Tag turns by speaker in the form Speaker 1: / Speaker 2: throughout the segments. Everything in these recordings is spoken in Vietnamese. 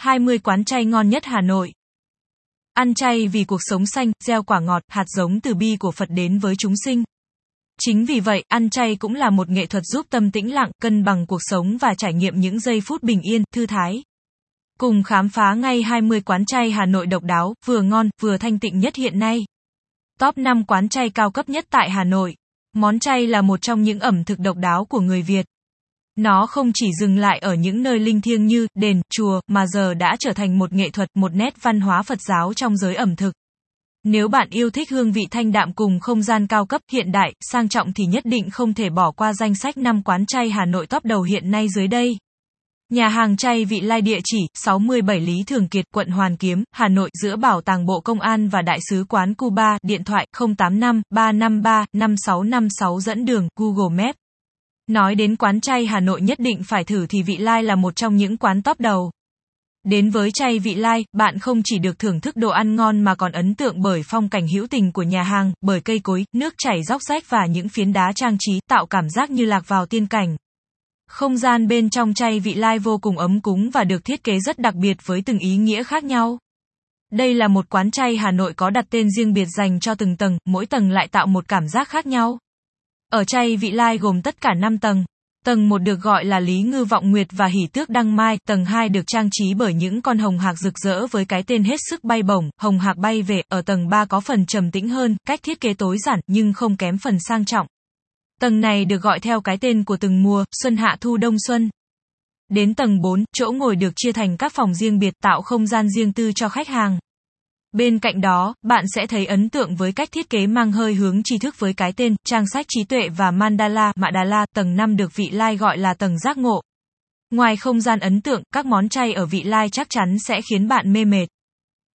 Speaker 1: 20 quán chay ngon nhất Hà Nội. Ăn chay vì cuộc sống xanh, gieo quả ngọt, hạt giống từ bi của Phật đến với chúng sinh. Chính vì vậy, ăn chay cũng là một nghệ thuật giúp tâm tĩnh lặng, cân bằng cuộc sống và trải nghiệm những giây phút bình yên, thư thái. Cùng khám phá ngay 20 quán chay Hà Nội độc đáo, vừa ngon, vừa thanh tịnh nhất hiện nay. Top 5 quán chay cao cấp nhất tại Hà Nội. Món chay là một trong những ẩm thực độc đáo của người Việt. Nó không chỉ dừng lại ở những nơi linh thiêng như đền, chùa, mà giờ đã trở thành một nghệ thuật, một nét văn hóa Phật giáo trong giới ẩm thực. Nếu bạn yêu thích hương vị thanh đạm cùng không gian cao cấp, hiện đại, sang trọng thì nhất định không thể bỏ qua danh sách 5 quán chay Hà Nội top đầu hiện nay dưới đây. Nhà hàng chay Vị Lai địa chỉ 67 Lý Thường Kiệt, quận Hoàn Kiếm, Hà Nội, giữa Bảo tàng Bộ Công an và Đại sứ quán Cuba, điện thoại 085 353 5656 dẫn đường, Google Maps. Nói đến quán chay Hà Nội nhất định phải thử thì Vị Lai là một trong những quán top đầu. Đến với chay Vị Lai, bạn không chỉ được thưởng thức đồ ăn ngon mà còn ấn tượng bởi phong cảnh hữu tình của nhà hàng, bởi cây cối, nước chảy róc rách và những phiến đá trang trí tạo cảm giác như lạc vào tiên cảnh. Không gian bên trong chay Vị Lai vô cùng ấm cúng và được thiết kế rất đặc biệt với từng ý nghĩa khác nhau. Đây là một quán chay Hà Nội có đặt tên riêng biệt dành cho từng tầng, mỗi tầng lại tạo một cảm giác khác nhau. Ở chay Vị Lai gồm tất cả 5 tầng. Tầng 1 được gọi là Lý Ngư Vọng Nguyệt và Hỷ Tước Đăng Mai, tầng 2 được trang trí bởi những con hồng hạc rực rỡ với cái tên hết sức bay bổng, hồng hạc bay về, ở tầng 3 có phần trầm tĩnh hơn, cách thiết kế tối giản nhưng không kém phần sang trọng. Tầng này được gọi theo cái tên của từng mùa, xuân hạ thu đông xuân. Đến tầng 4, chỗ ngồi được chia thành các phòng riêng biệt tạo không gian riêng tư cho khách hàng. Bên cạnh đó, bạn sẽ thấy ấn tượng với cách thiết kế mang hơi hướng tri thức với cái tên, trang sách trí tuệ và mandala, Madala, tầng 5 được vị lai gọi là tầng giác ngộ. Ngoài không gian ấn tượng, các món chay ở vị lai chắc chắn sẽ khiến bạn mê mệt.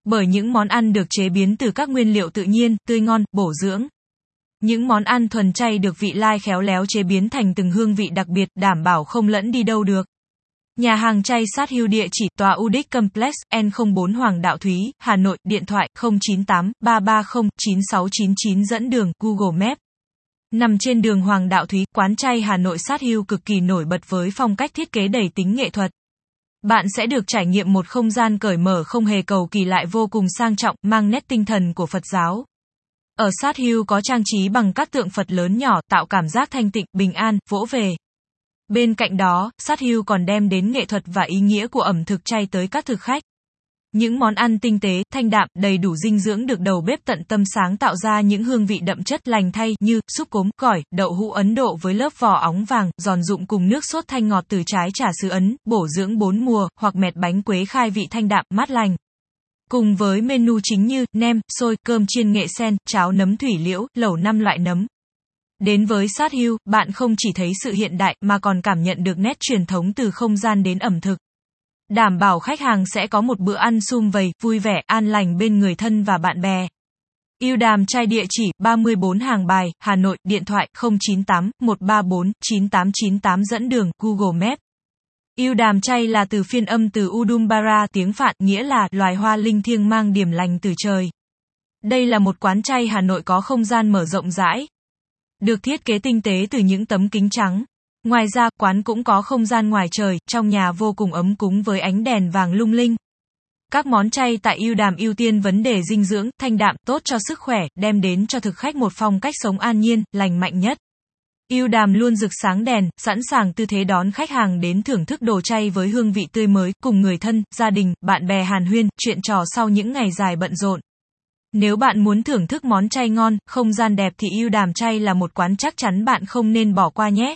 Speaker 1: Bởi những món ăn được chế biến từ các nguyên liệu tự nhiên, tươi ngon, bổ dưỡng. Những món ăn thuần chay được vị lai khéo léo chế biến thành từng hương vị đặc biệt, đảm bảo không lẫn đi đâu được. Nhà hàng chay sát hưu địa chỉ tòa Udic Complex, N04 Hoàng Đạo Thúy, Hà Nội, điện thoại 098 330 9699 dẫn đường, Google Maps. Nằm trên đường Hoàng Đạo Thúy, quán chay Hà Nội sát hưu cực kỳ nổi bật với phong cách thiết kế đầy tính nghệ thuật. Bạn sẽ được trải nghiệm một không gian cởi mở không hề cầu kỳ lại vô cùng sang trọng, mang nét tinh thần của Phật giáo. Ở sát hưu có trang trí bằng các tượng Phật lớn nhỏ, tạo cảm giác thanh tịnh, bình an, vỗ về. Bên cạnh đó, sát hưu còn đem đến nghệ thuật và ý nghĩa của ẩm thực chay tới các thực khách. Những món ăn tinh tế, thanh đạm, đầy đủ dinh dưỡng được đầu bếp tận tâm sáng tạo ra những hương vị đậm chất lành thay như súp cốm, gỏi, đậu hũ Ấn Độ với lớp vỏ óng vàng, giòn rụng cùng nước sốt thanh ngọt từ trái trà sứ Ấn, bổ dưỡng bốn mùa, hoặc mẹt bánh quế khai vị thanh đạm, mát lành. Cùng với menu chính như nem, xôi, cơm chiên nghệ sen, cháo nấm thủy liễu, lẩu năm loại nấm. Đến với sát hưu, bạn không chỉ thấy sự hiện đại mà còn cảm nhận được nét truyền thống từ không gian đến ẩm thực. Đảm bảo khách hàng sẽ có một bữa ăn sum vầy, vui vẻ, an lành bên người thân và bạn bè. Yêu đàm trai địa chỉ 34 hàng bài, Hà Nội, điện thoại 098 134 9898 dẫn đường, Google Maps. Yêu đàm chay là từ phiên âm từ Udumbara tiếng Phạn nghĩa là loài hoa linh thiêng mang điểm lành từ trời. Đây là một quán chay Hà Nội có không gian mở rộng rãi. Được thiết kế tinh tế từ những tấm kính trắng. Ngoài ra, quán cũng có không gian ngoài trời, trong nhà vô cùng ấm cúng với ánh đèn vàng lung linh. Các món chay tại yêu đàm ưu tiên vấn đề dinh dưỡng, thanh đạm, tốt cho sức khỏe, đem đến cho thực khách một phong cách sống an nhiên, lành mạnh nhất. Yêu đàm luôn rực sáng đèn, sẵn sàng tư thế đón khách hàng đến thưởng thức đồ chay với hương vị tươi mới, cùng người thân, gia đình, bạn bè hàn huyên, chuyện trò sau những ngày dài bận rộn. Nếu bạn muốn thưởng thức món chay ngon, không gian đẹp thì yêu đàm chay là một quán chắc chắn bạn không nên bỏ qua nhé.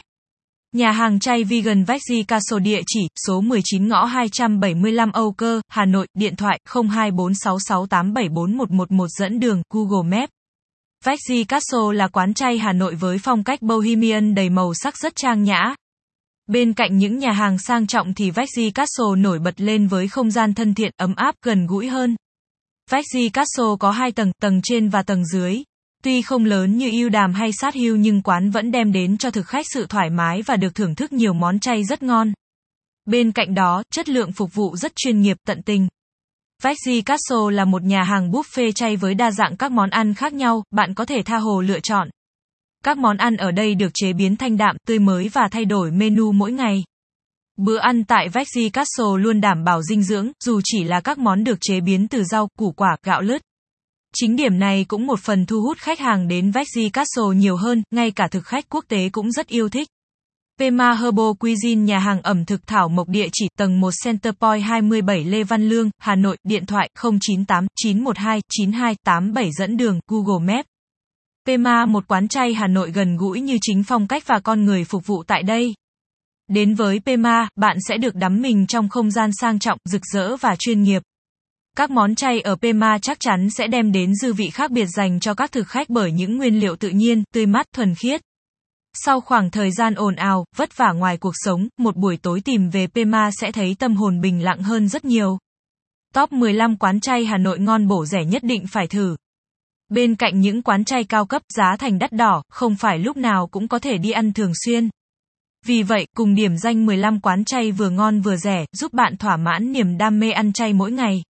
Speaker 1: Nhà hàng chay Vegan Veggie Castle địa chỉ số 19 ngõ 275 Âu Cơ, Hà Nội, điện thoại 02466874111 dẫn đường, Google Maps. Veggie Castle là quán chay Hà Nội với phong cách bohemian đầy màu sắc rất trang nhã. Bên cạnh những nhà hàng sang trọng thì Veggie Castle nổi bật lên với không gian thân thiện, ấm áp, gần gũi hơn. Veggie Castle có hai tầng, tầng trên và tầng dưới. Tuy không lớn như yêu đàm hay sát hưu nhưng quán vẫn đem đến cho thực khách sự thoải mái và được thưởng thức nhiều món chay rất ngon. Bên cạnh đó, chất lượng phục vụ rất chuyên nghiệp, tận tình. Veggie Castle là một nhà hàng buffet chay với đa dạng các món ăn khác nhau, bạn có thể tha hồ lựa chọn. Các món ăn ở đây được chế biến thanh đạm, tươi mới và thay đổi menu mỗi ngày. Bữa ăn tại Veggie Castle luôn đảm bảo dinh dưỡng, dù chỉ là các món được chế biến từ rau, củ quả, gạo lứt. Chính điểm này cũng một phần thu hút khách hàng đến Veggie Castle nhiều hơn, ngay cả thực khách quốc tế cũng rất yêu thích. Pema Herbal Cuisine nhà hàng ẩm thực Thảo Mộc địa chỉ tầng 1 Centerpoint 27 Lê Văn Lương, Hà Nội, điện thoại 098 912 9287 dẫn đường, Google Maps. Pema một quán chay Hà Nội gần gũi như chính phong cách và con người phục vụ tại đây. Đến với Pema, bạn sẽ được đắm mình trong không gian sang trọng, rực rỡ và chuyên nghiệp. Các món chay ở Pema chắc chắn sẽ đem đến dư vị khác biệt dành cho các thực khách bởi những nguyên liệu tự nhiên, tươi mát, thuần khiết. Sau khoảng thời gian ồn ào, vất vả ngoài cuộc sống, một buổi tối tìm về Pema sẽ thấy tâm hồn bình lặng hơn rất nhiều. Top 15 quán chay Hà Nội ngon bổ rẻ nhất định phải thử. Bên cạnh những quán chay cao cấp giá thành đắt đỏ, không phải lúc nào cũng có thể đi ăn thường xuyên. Vì vậy, cùng điểm danh 15 quán chay vừa ngon vừa rẻ, giúp bạn thỏa mãn niềm đam mê ăn chay mỗi ngày.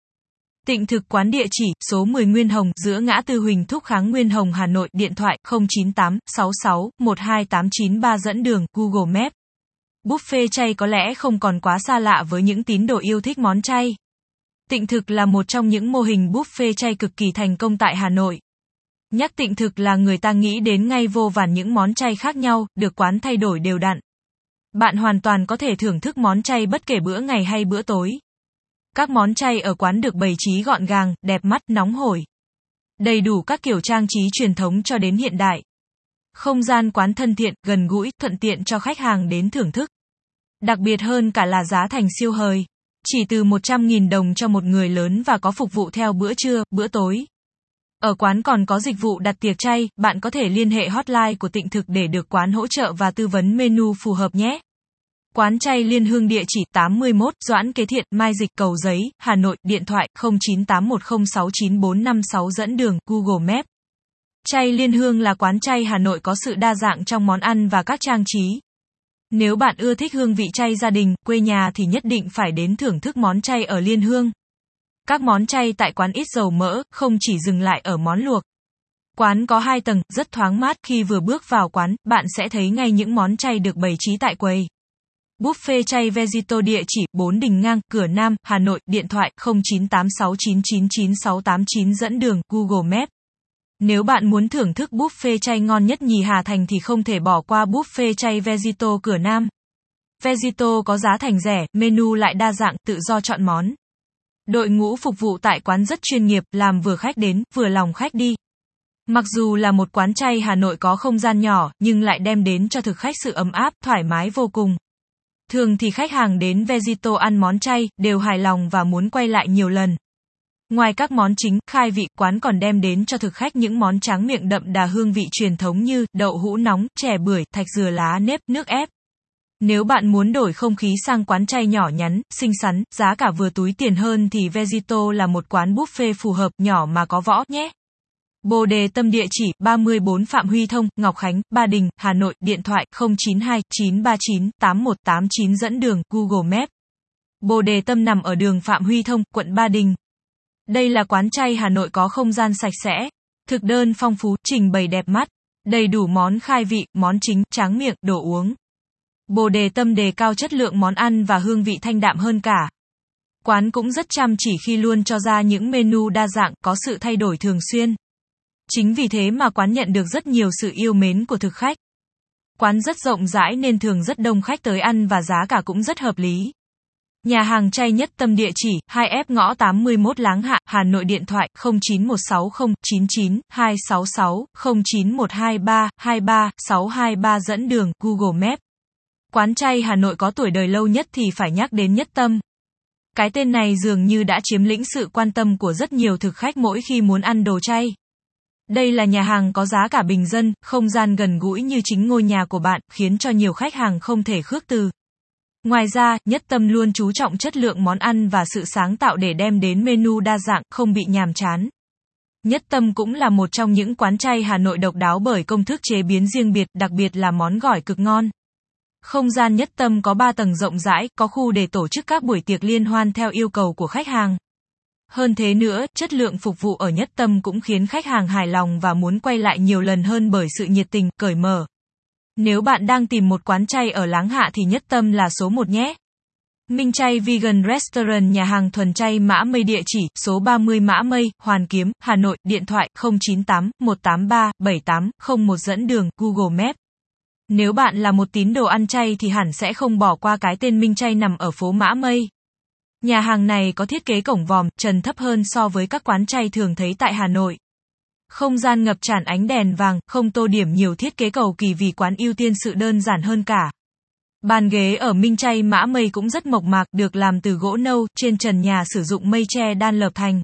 Speaker 1: Tịnh thực quán địa chỉ, số 10 Nguyên Hồng, giữa ngã tư Huỳnh Thúc Kháng Nguyên Hồng Hà Nội, điện thoại 098 66 12893 dẫn đường, Google Maps. Buffet chay có lẽ không còn quá xa lạ với những tín đồ yêu thích món chay. Tịnh thực là một trong những mô hình buffet chay cực kỳ thành công tại Hà Nội. Nhắc tịnh thực là người ta nghĩ đến ngay vô vàn những món chay khác nhau, được quán thay đổi đều đặn. Bạn hoàn toàn có thể thưởng thức món chay bất kể bữa ngày hay bữa tối. Các món chay ở quán được bày trí gọn gàng, đẹp mắt, nóng hổi. Đầy đủ các kiểu trang trí truyền thống cho đến hiện đại. Không gian quán thân thiện, gần gũi, thuận tiện cho khách hàng đến thưởng thức. Đặc biệt hơn cả là giá thành siêu hời. Chỉ từ 100.000 đồng cho một người lớn và có phục vụ theo bữa trưa, bữa tối. Ở quán còn có dịch vụ đặt tiệc chay, bạn có thể liên hệ hotline của tịnh thực để được quán hỗ trợ và tư vấn menu phù hợp nhé. Quán chay Liên Hương địa chỉ 81 Doãn Kế Thiện, Mai Dịch Cầu Giấy, Hà Nội, điện thoại 0981069456 dẫn đường, Google Maps. Chay Liên Hương là quán chay Hà Nội có sự đa dạng trong món ăn và các trang trí. Nếu bạn ưa thích hương vị chay gia đình, quê nhà thì nhất định phải đến thưởng thức món chay ở Liên Hương. Các món chay tại quán ít dầu mỡ, không chỉ dừng lại ở món luộc. Quán có hai tầng, rất thoáng mát, khi vừa bước vào quán, bạn sẽ thấy ngay những món chay được bày trí tại quầy. Buffet chay Vegito địa chỉ 4 Đình Ngang, Cửa Nam, Hà Nội, điện thoại 0986999689 dẫn đường, Google Maps. Nếu bạn muốn thưởng thức buffet chay ngon nhất nhì Hà Thành thì không thể bỏ qua buffet chay Vegito Cửa Nam. Vegito có giá thành rẻ, menu lại đa dạng, tự do chọn món. Đội ngũ phục vụ tại quán rất chuyên nghiệp, làm vừa khách đến, vừa lòng khách đi. Mặc dù là một quán chay Hà Nội có không gian nhỏ, nhưng lại đem đến cho thực khách sự ấm áp, thoải mái vô cùng. Thường thì khách hàng đến Vegito ăn món chay, đều hài lòng và muốn quay lại nhiều lần. Ngoài các món chính, khai vị, quán còn đem đến cho thực khách những món tráng miệng đậm đà hương vị truyền thống như đậu hũ nóng, chè bưởi, thạch dừa lá nếp, nước ép. Nếu bạn muốn đổi không khí sang quán chay nhỏ nhắn, xinh xắn, giá cả vừa túi tiền hơn thì Vegito là một quán buffet phù hợp, nhỏ mà có võ nhé. Bồ đề tâm địa chỉ 34 Phạm Huy Thông, Ngọc Khánh, Ba Đình, Hà Nội, điện thoại 092 939 8189 dẫn đường, Google Maps. Bồ đề tâm nằm ở đường Phạm Huy Thông, quận Ba Đình. Đây là quán chay Hà Nội có không gian sạch sẽ, thực đơn phong phú, trình bày đẹp mắt, đầy đủ món khai vị, món chính, tráng miệng, đồ uống. Bồ đề tâm đề cao chất lượng món ăn và hương vị thanh đạm hơn cả. Quán cũng rất chăm chỉ khi luôn cho ra những menu đa dạng, có sự thay đổi thường xuyên. Chính vì thế mà quán nhận được rất nhiều sự yêu mến của thực khách. Quán rất rộng rãi nên thường rất đông khách tới ăn và giá cả cũng rất hợp lý. Nhà hàng chay nhất tâm địa chỉ 2F ngõ 81 Láng Hạ, Hà Nội điện thoại 09160 99 266 09123 23 623 dẫn đường Google Maps. Quán chay Hà Nội có tuổi đời lâu nhất thì phải nhắc đến Nhất Tâm. Cái tên này dường như đã chiếm lĩnh sự quan tâm của rất nhiều thực khách mỗi khi muốn ăn đồ chay. Đây là nhà hàng có giá cả bình dân, không gian gần gũi như chính ngôi nhà của bạn, khiến cho nhiều khách hàng không thể khước từ. Ngoài ra, Nhất Tâm luôn chú trọng chất lượng món ăn và sự sáng tạo để đem đến menu đa dạng, không bị nhàm chán. Nhất Tâm cũng là một trong những quán chay Hà Nội độc đáo bởi công thức chế biến riêng biệt, đặc biệt là món gỏi cực ngon. Không gian Nhất Tâm có 3 tầng rộng rãi, có khu để tổ chức các buổi tiệc liên hoan theo yêu cầu của khách hàng. Hơn thế nữa, chất lượng phục vụ ở Nhất Tâm cũng khiến khách hàng hài lòng và muốn quay lại nhiều lần hơn bởi sự nhiệt tình, cởi mở. Nếu bạn đang tìm một quán chay ở Láng Hạ thì Nhất Tâm là số một nhé. Minh Chay Vegan Restaurant nhà hàng thuần chay Mã Mây địa chỉ số 30 Mã Mây, Hoàn Kiếm, Hà Nội, điện thoại 098 183 7801 dẫn đường Google Maps. Nếu bạn là một tín đồ ăn chay thì hẳn sẽ không bỏ qua cái tên Minh Chay nằm ở phố Mã Mây. Nhà hàng này có thiết kế cổng vòm, trần thấp hơn so với các quán chay thường thấy tại Hà Nội. Không gian ngập tràn ánh đèn vàng, không tô điểm nhiều thiết kế cầu kỳ vì quán ưu tiên sự đơn giản hơn cả. Bàn ghế ở Minh Chay mã mây cũng rất mộc mạc, được làm từ gỗ nâu, trên trần nhà sử dụng mây tre đan lợp thành.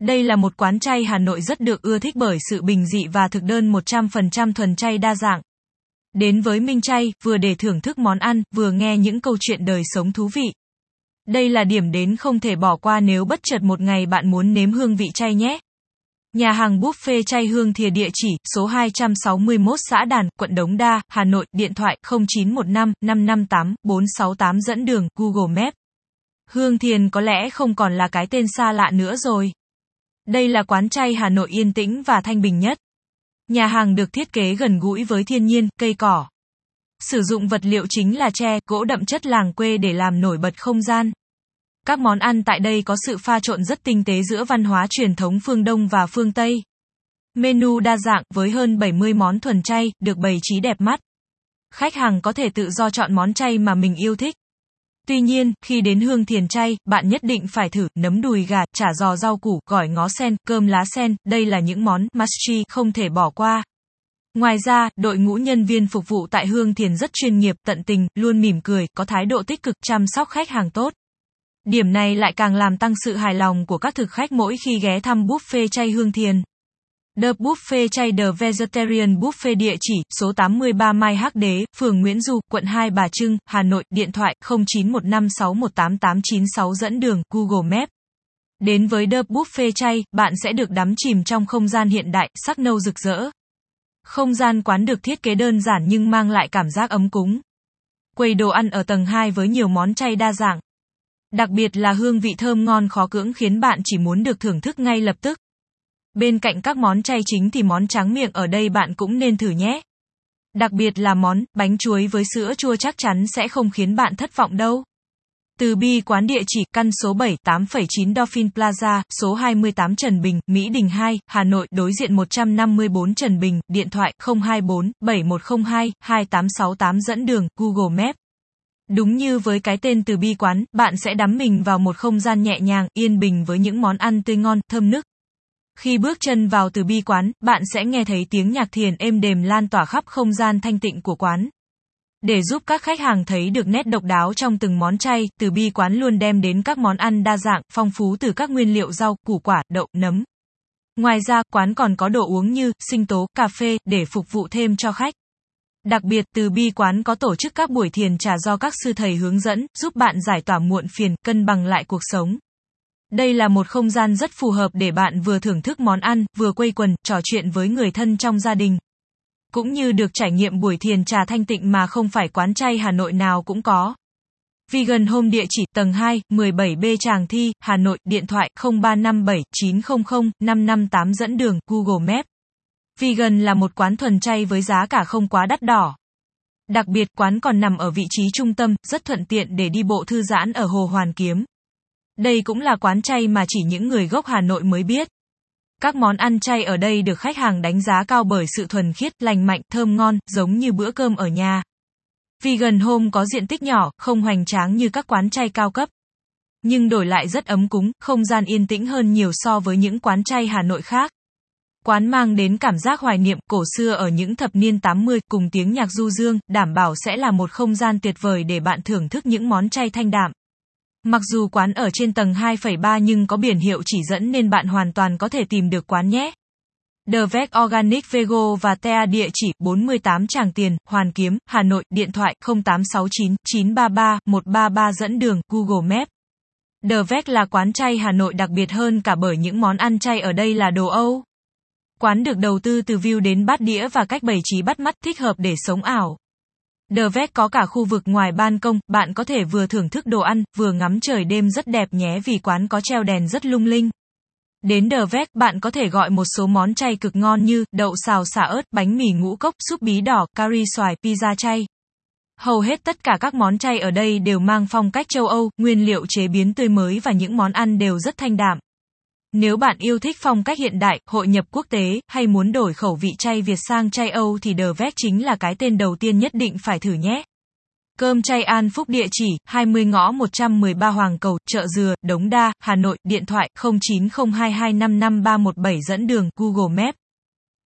Speaker 1: Đây là một quán chay Hà Nội rất được ưa thích bởi sự bình dị và thực đơn 100% thuần chay đa dạng. Đến với Minh Chay, vừa để thưởng thức món ăn, vừa nghe những câu chuyện đời sống thú vị. Đây là điểm đến không thể bỏ qua nếu bất chợt một ngày bạn muốn nếm hương vị chay nhé. Nhà hàng buffet chay hương thìa địa chỉ số 261 xã Đàn, quận Đống Đa, Hà Nội, điện thoại 0915 558 468 dẫn đường Google Maps. Hương Thiền có lẽ không còn là cái tên xa lạ nữa rồi. Đây là quán chay Hà Nội yên tĩnh và thanh bình nhất. Nhà hàng được thiết kế gần gũi với thiên nhiên, cây cỏ. Sử dụng vật liệu chính là tre, gỗ đậm chất làng quê để làm nổi bật không gian. Các món ăn tại đây có sự pha trộn rất tinh tế giữa văn hóa truyền thống phương Đông và phương Tây. Menu đa dạng với hơn 70 món thuần chay, được bày trí đẹp mắt. Khách hàng có thể tự do chọn món chay mà mình yêu thích. Tuy nhiên, khi đến hương thiền chay, bạn nhất định phải thử nấm đùi gà, chả giò rau củ, gỏi ngó sen, cơm lá sen, đây là những món must không thể bỏ qua. Ngoài ra, đội ngũ nhân viên phục vụ tại Hương Thiền rất chuyên nghiệp, tận tình, luôn mỉm cười, có thái độ tích cực, chăm sóc khách hàng tốt. Điểm này lại càng làm tăng sự hài lòng của các thực khách mỗi khi ghé thăm buffet chay Hương Thiền. The Buffet chay The Vegetarian Buffet địa chỉ số 83 Mai Hắc Đế, phường Nguyễn Du, quận 2 Bà Trưng, Hà Nội, điện thoại 0915618896 dẫn đường Google Maps. Đến với The Buffet chay, bạn sẽ được đắm chìm trong không gian hiện đại, sắc nâu rực rỡ. Không gian quán được thiết kế đơn giản nhưng mang lại cảm giác ấm cúng. Quầy đồ ăn ở tầng 2 với nhiều món chay đa dạng. Đặc biệt là hương vị thơm ngon khó cưỡng khiến bạn chỉ muốn được thưởng thức ngay lập tức. Bên cạnh các món chay chính thì món tráng miệng ở đây bạn cũng nên thử nhé. Đặc biệt là món bánh chuối với sữa chua chắc chắn sẽ không khiến bạn thất vọng đâu. Từ bi quán địa chỉ căn số 7 8,9 Dolphin Plaza, số 28 Trần Bình, Mỹ Đình 2, Hà Nội, đối diện 154 Trần Bình, điện thoại 024 7102 2868 dẫn đường Google Maps. Đúng như với cái tên từ bi quán, bạn sẽ đắm mình vào một không gian nhẹ nhàng, yên bình với những món ăn tươi ngon, thơm nức. Khi bước chân vào từ bi quán, bạn sẽ nghe thấy tiếng nhạc thiền êm đềm lan tỏa khắp không gian thanh tịnh của quán. Để giúp các khách hàng thấy được nét độc đáo trong từng món chay, từ bi quán luôn đem đến các món ăn đa dạng, phong phú từ các nguyên liệu rau, củ quả, đậu, nấm. Ngoài ra, quán còn có đồ uống như sinh tố, cà phê để phục vụ thêm cho khách. Đặc biệt, từ bi quán có tổ chức các buổi thiền trà do các sư thầy hướng dẫn, giúp bạn giải tỏa muộn phiền, cân bằng lại cuộc sống. Đây là một không gian rất phù hợp để bạn vừa thưởng thức món ăn, vừa quây quần, trò chuyện với người thân trong gia đình. Cũng như được trải nghiệm buổi thiền trà thanh tịnh mà không phải quán chay Hà Nội nào cũng có. Vegan Home địa chỉ tầng 2, 17B Tràng Thi, Hà Nội, điện thoại 0357 900 558 dẫn đường Google Maps. Vegan là một quán thuần chay với giá cả không quá đắt đỏ. Đặc biệt quán còn nằm ở vị trí trung tâm, rất thuận tiện để đi bộ thư giãn ở Hồ Hoàn Kiếm. Đây cũng là quán chay mà chỉ những người gốc Hà Nội mới biết. Các món ăn chay ở đây được khách hàng đánh giá cao bởi sự thuần khiết, lành mạnh, thơm ngon, giống như bữa cơm ở nhà. Vegan Home có diện tích nhỏ, không hoành tráng như các quán chay cao cấp. Nhưng đổi lại rất ấm cúng, không gian yên tĩnh hơn nhiều so với những quán chay Hà Nội khác. Quán mang đến cảm giác hoài niệm cổ xưa ở những thập niên 80 cùng tiếng nhạc du dương, đảm bảo sẽ là một không gian tuyệt vời để bạn thưởng thức những món chay thanh đạm. Mặc dù quán ở trên tầng 2,3 nhưng có biển hiệu chỉ dẫn nên bạn hoàn toàn có thể tìm được quán nhé. The Vec Organic Vego và Tea địa chỉ 48 Tràng Tiền, Hoàn Kiếm, Hà Nội, điện thoại 0869 933 133 dẫn đường Google Maps. The Vec là quán chay Hà Nội đặc biệt hơn cả bởi những món ăn chay ở đây là đồ Âu. Quán được đầu tư từ view đến bát đĩa và cách bày trí bắt mắt thích hợp để sống ảo. The Vet có cả khu vực ngoài ban công, bạn có thể vừa thưởng thức đồ ăn, vừa ngắm trời đêm rất đẹp nhé vì quán có treo đèn rất lung linh. Đến The Vet, bạn có thể gọi một số món chay cực ngon như đậu xào xả ớt, bánh mì ngũ cốc, súp bí đỏ, curry xoài, pizza chay. Hầu hết tất cả các món chay ở đây đều mang phong cách châu Âu, nguyên liệu chế biến tươi mới và những món ăn đều rất thanh đạm. Nếu bạn yêu thích phong cách hiện đại, hội nhập quốc tế, hay muốn đổi khẩu vị chay Việt sang chay Âu thì The Vet chính là cái tên đầu tiên nhất định phải thử nhé. Cơm chay An Phúc địa chỉ 20 ngõ 113 Hoàng Cầu, chợ Dừa, Đống Đa, Hà Nội, điện thoại 0902255317 dẫn đường Google Maps.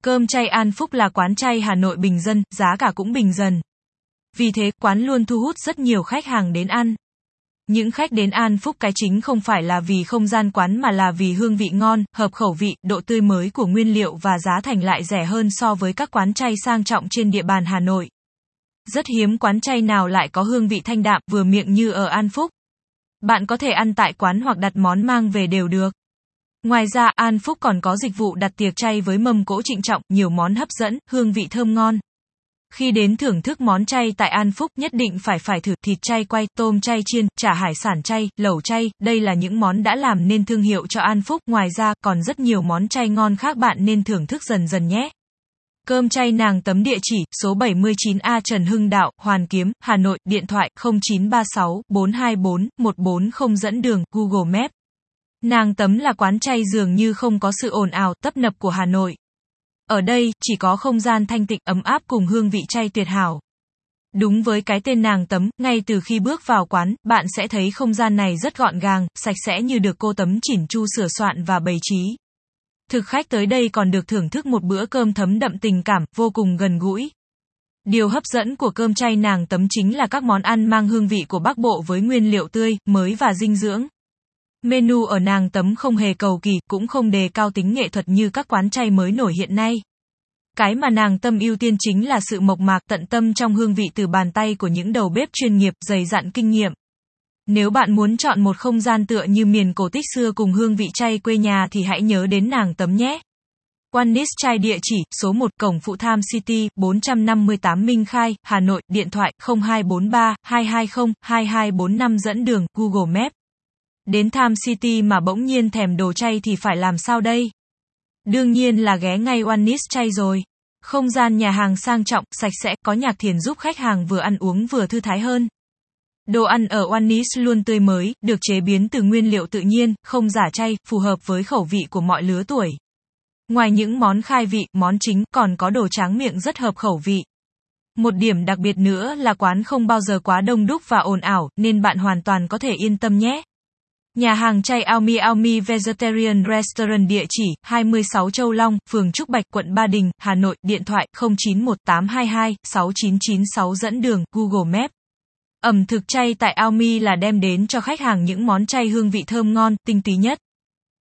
Speaker 1: Cơm chay An Phúc là quán chay Hà Nội bình dân, giá cả cũng bình dân. Vì thế, quán luôn thu hút rất nhiều khách hàng đến ăn. Những khách đến An Phúc cái chính không phải là vì không gian quán mà là vì hương vị ngon, hợp khẩu vị, độ tươi mới của nguyên liệu và giá thành lại rẻ hơn so với các quán chay sang trọng trên địa bàn Hà Nội. Rất hiếm quán chay nào lại có hương vị thanh đạm vừa miệng như ở An Phúc. Bạn có thể ăn tại quán hoặc đặt món mang về đều được. Ngoài ra, An Phúc còn có dịch vụ đặt tiệc chay với mâm cỗ trịnh trọng, nhiều món hấp dẫn, hương vị thơm ngon. Khi đến thưởng thức món chay tại An Phúc nhất định phải phải thử thịt chay quay, tôm chay chiên, chả hải sản chay, lẩu chay, đây là những món đã làm nên thương hiệu cho An Phúc. Ngoài ra, còn rất nhiều món chay ngon khác bạn nên thưởng thức dần dần nhé. Cơm chay nàng tấm địa chỉ, số 79A Trần Hưng Đạo, Hoàn Kiếm, Hà Nội, điện thoại 0936 424 140 dẫn đường, Google Maps. Nàng tấm là quán chay dường như không có sự ồn ào, tấp nập của Hà Nội. Ở đây, chỉ có không gian thanh tịnh ấm áp cùng hương vị chay tuyệt hảo. Đúng với cái tên nàng tấm, ngay từ khi bước vào quán, bạn sẽ thấy không gian này rất gọn gàng, sạch sẽ như được cô tấm chỉn chu sửa soạn và bày trí. Thực khách tới đây còn được thưởng thức một bữa cơm thấm đậm tình cảm, vô cùng gần gũi. Điều hấp dẫn của cơm chay nàng tấm chính là các món ăn mang hương vị của Bắc Bộ với nguyên liệu tươi, mới và dinh dưỡng. Menu ở nàng tấm không hề cầu kỳ, cũng không đề cao tính nghệ thuật như các quán chay mới nổi hiện nay. Cái mà nàng tâm ưu tiên chính là sự mộc mạc tận tâm trong hương vị từ bàn tay của những đầu bếp chuyên nghiệp, dày dặn kinh nghiệm. Nếu bạn muốn chọn một không gian tựa như miền cổ tích xưa cùng hương vị chay quê nhà thì hãy nhớ đến nàng tấm nhé. Quanis Chai địa chỉ, số 1 cổng Phụ Tham City, 458 Minh Khai, Hà Nội, điện thoại 0243 220 2245 dẫn đường, Google Maps. Đến Tham City mà bỗng nhiên thèm đồ chay thì phải làm sao đây? Đương nhiên là ghé ngay One chay rồi. Không gian nhà hàng sang trọng, sạch sẽ, có nhạc thiền giúp khách hàng vừa ăn uống vừa thư thái hơn. Đồ ăn ở One luôn tươi mới, được chế biến từ nguyên liệu tự nhiên, không giả chay, phù hợp với khẩu vị của mọi lứa tuổi. Ngoài những món khai vị, món chính, còn có đồ tráng miệng rất hợp khẩu vị. Một điểm đặc biệt nữa là quán không bao giờ quá đông đúc và ồn ào, nên bạn hoàn toàn có thể yên tâm nhé. Nhà hàng chay Aomi Aomi Vegetarian Restaurant địa chỉ 26 Châu Long, phường Trúc Bạch, quận Ba Đình, Hà Nội, điện thoại 091822 6996 dẫn đường, Google Maps. Ẩm thực chay tại Aomi là đem đến cho khách hàng những món chay hương vị thơm ngon, tinh túy nhất.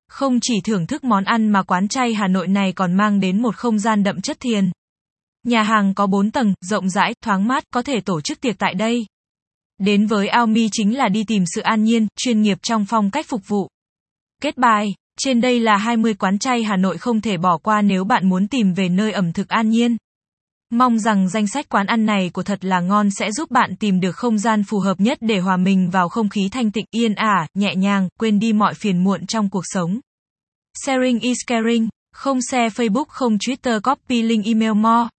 Speaker 1: Không chỉ thưởng thức món ăn mà quán chay Hà Nội này còn mang đến một không gian đậm chất thiền. Nhà hàng có 4 tầng, rộng rãi, thoáng mát, có thể tổ chức tiệc tại đây. Đến với Aomi chính là đi tìm sự an nhiên, chuyên nghiệp trong phong cách phục vụ. Kết bài, trên đây là 20 quán chay Hà Nội không thể bỏ qua nếu bạn muốn tìm về nơi ẩm thực an nhiên. Mong rằng danh sách quán ăn này của thật là ngon sẽ giúp bạn tìm được không gian phù hợp nhất để hòa mình vào không khí thanh tịnh, yên ả, nhẹ nhàng, quên đi mọi phiền muộn trong cuộc sống. Sharing is caring. Không share Facebook, không Twitter, copy link email more.